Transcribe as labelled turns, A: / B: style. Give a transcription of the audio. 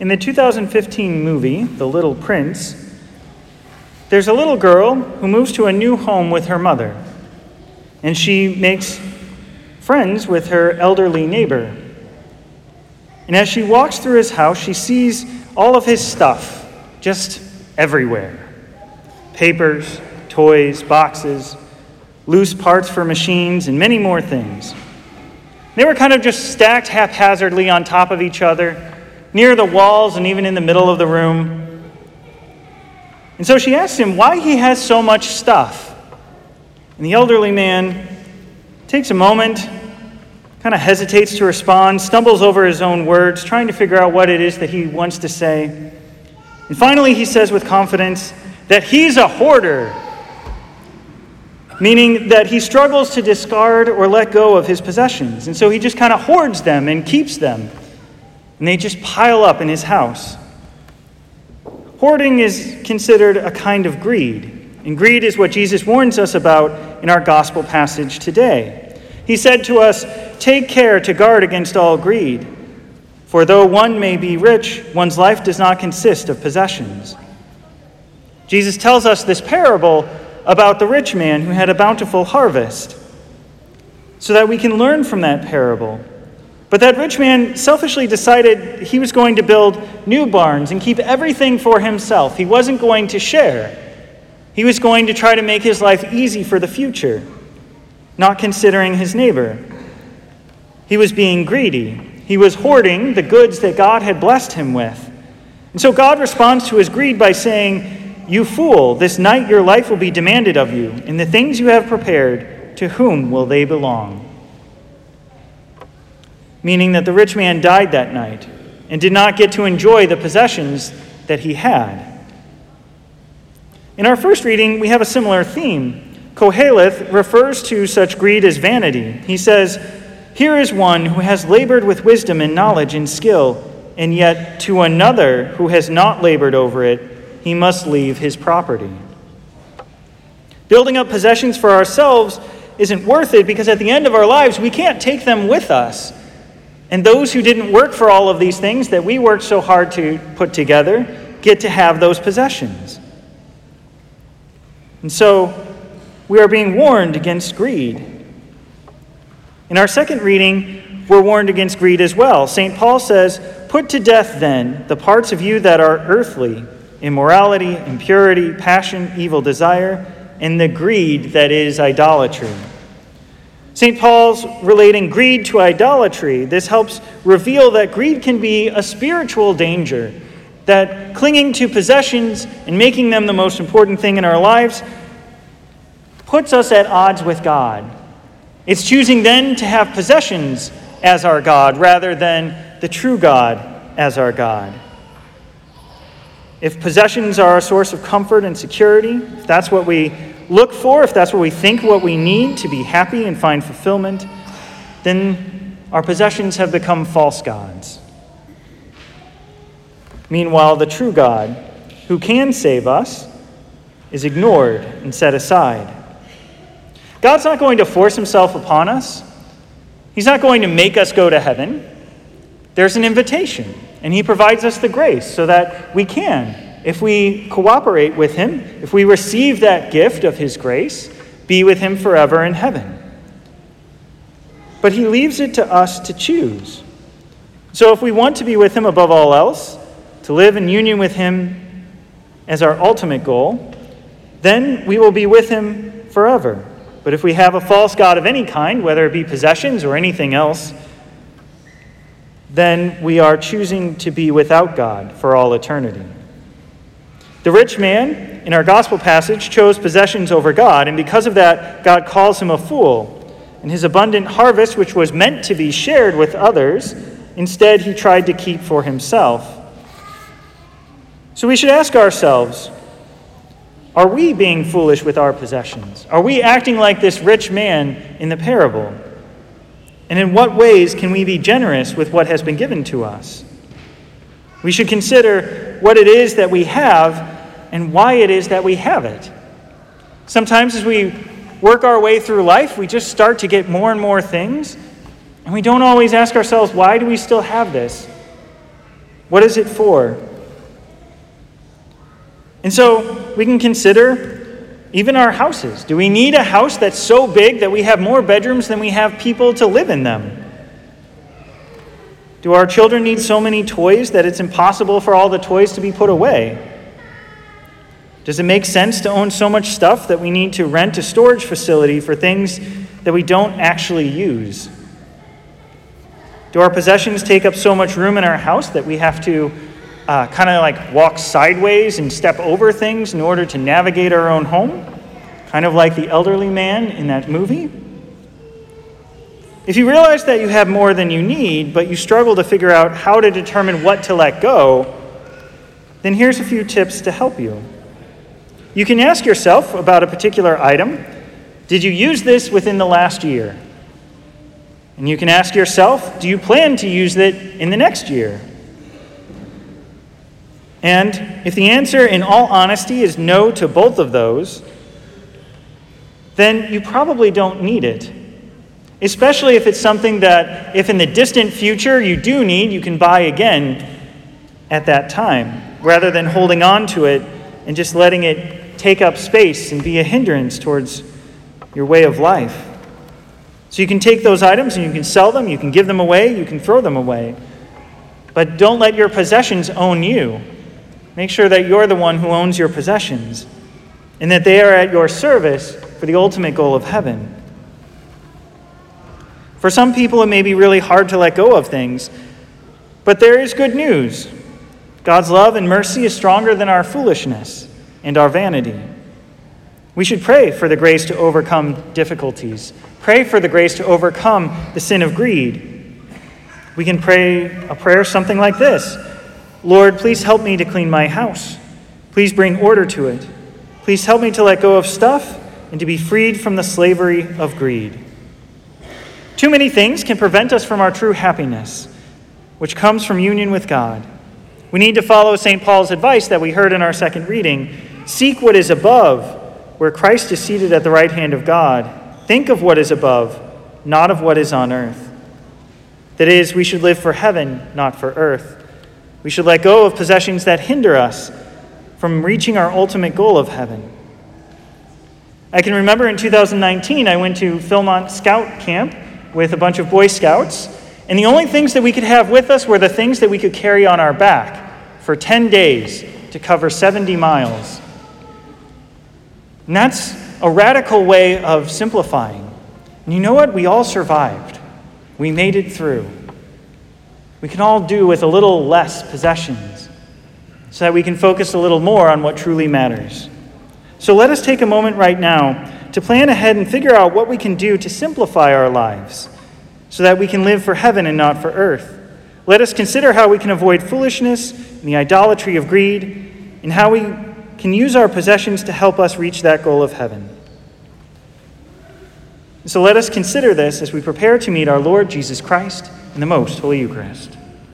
A: In the 2015 movie, The Little Prince, there's a little girl who moves to a new home with her mother, and she makes friends with her elderly neighbor. And as she walks through his house, she sees all of his stuff just everywhere papers, toys, boxes, loose parts for machines, and many more things. They were kind of just stacked haphazardly on top of each other, near the walls and even in the middle of the room. And so she asks him why he has so much stuff. And the elderly man takes a moment, kind of hesitates to respond, stumbles over his own words, trying to figure out what it is that he wants to say. And finally, he says with confidence that he's a hoarder meaning that he struggles to discard or let go of his possessions. And so he just kind of hoards them and keeps them. And they just pile up in his house. Hoarding is considered a kind of greed. And greed is what Jesus warns us about in our gospel passage today. He said to us, Take care to guard against all greed. For though one may be rich, one's life does not consist of possessions. Jesus tells us this parable about the rich man who had a bountiful harvest, so that we can learn from that parable. But that rich man selfishly decided he was going to build new barns and keep everything for himself. He wasn't going to share. He was going to try to make his life easy for the future, not considering his neighbor. He was being greedy. He was hoarding the goods that God had blessed him with. And so God responds to his greed by saying, you fool, this night your life will be demanded of you, and the things you have prepared, to whom will they belong? Meaning that the rich man died that night and did not get to enjoy the possessions that he had. In our first reading, we have a similar theme. Koheleth refers to such greed as vanity. He says, Here is one who has labored with wisdom and knowledge and skill, and yet to another who has not labored over it, he must leave his property. Building up possessions for ourselves isn't worth it because at the end of our lives, we can't take them with us. And those who didn't work for all of these things that we worked so hard to put together get to have those possessions. And so we are being warned against greed. In our second reading, we're warned against greed as well. St. Paul says, Put to death then the parts of you that are earthly immorality, impurity, passion, evil desire, and the greed that is idolatry. St. Paul's relating greed to idolatry. This helps reveal that greed can be a spiritual danger, that clinging to possessions and making them the most important thing in our lives puts us at odds with God. It's choosing then to have possessions as our God rather than the true God as our God. If possessions are a source of comfort and security, if that's what we look for, if that's what we think what we need to be happy and find fulfillment, then our possessions have become false gods. Meanwhile, the true God, who can save us, is ignored and set aside. God's not going to force himself upon us. He's not going to make us go to heaven. There's an invitation. And He provides us the grace so that we can, if we cooperate with Him, if we receive that gift of His grace, be with Him forever in heaven. But He leaves it to us to choose. So if we want to be with Him above all else, to live in union with Him as our ultimate goal, then we will be with Him forever. But if we have a false God of any kind, whether it be possessions or anything else, then we are choosing to be without God for all eternity. The rich man in our gospel passage chose possessions over God, and because of that, God calls him a fool. And his abundant harvest, which was meant to be shared with others, instead he tried to keep for himself. So we should ask ourselves are we being foolish with our possessions? Are we acting like this rich man in the parable? And in what ways can we be generous with what has been given to us? We should consider what it is that we have and why it is that we have it. Sometimes, as we work our way through life, we just start to get more and more things, and we don't always ask ourselves, why do we still have this? What is it for? And so we can consider even our houses. Do we need a house that's so big that we have more bedrooms than we have people to live in them? Do our children need so many toys that it's impossible for all the toys to be put away? Does it make sense to own so much stuff that we need to rent a storage facility for things that we don't actually use? Do our possessions take up so much room in our house that we have to uh, kind of like walk sideways and step over things in order to navigate our own home, kind of like the elderly man in that movie. If you realize that you have more than you need, but you struggle to figure out how to determine what to let go, then here's a few tips to help you. You can ask yourself about a particular item Did you use this within the last year? And you can ask yourself Do you plan to use it in the next year? And if the answer, in all honesty, is no to both of those, then you probably don't need it. Especially if it's something that, if in the distant future you do need, you can buy again at that time, rather than holding on to it and just letting it take up space and be a hindrance towards your way of life. So you can take those items and you can sell them, you can give them away, you can throw them away. But don't let your possessions own you. Make sure that you're the one who owns your possessions and that they are at your service for the ultimate goal of heaven. For some people, it may be really hard to let go of things, but there is good news. God's love and mercy is stronger than our foolishness and our vanity. We should pray for the grace to overcome difficulties, pray for the grace to overcome the sin of greed. We can pray a prayer something like this Lord, please help me to clean my house. Please bring order to it. Please help me to let go of stuff and to be freed from the slavery of greed. Too many things can prevent us from our true happiness, which comes from union with God. We need to follow St. Paul's advice that we heard in our second reading seek what is above, where Christ is seated at the right hand of God. Think of what is above, not of what is on earth. That is, we should live for heaven, not for earth. We should let go of possessions that hinder us from reaching our ultimate goal of heaven. I can remember in 2019, I went to Philmont Scout Camp with a bunch of Boy Scouts, and the only things that we could have with us were the things that we could carry on our back for 10 days to cover 70 miles. And that's a radical way of simplifying. And you know what? We all survived. We made it through we can all do with a little less possessions so that we can focus a little more on what truly matters. So let us take a moment right now to plan ahead and figure out what we can do to simplify our lives so that we can live for heaven and not for earth. Let us consider how we can avoid foolishness and the idolatry of greed and how we can use our possessions to help us reach that goal of heaven. So let us consider this as we prepare to meet our Lord Jesus Christ in the most Holy Eucharist.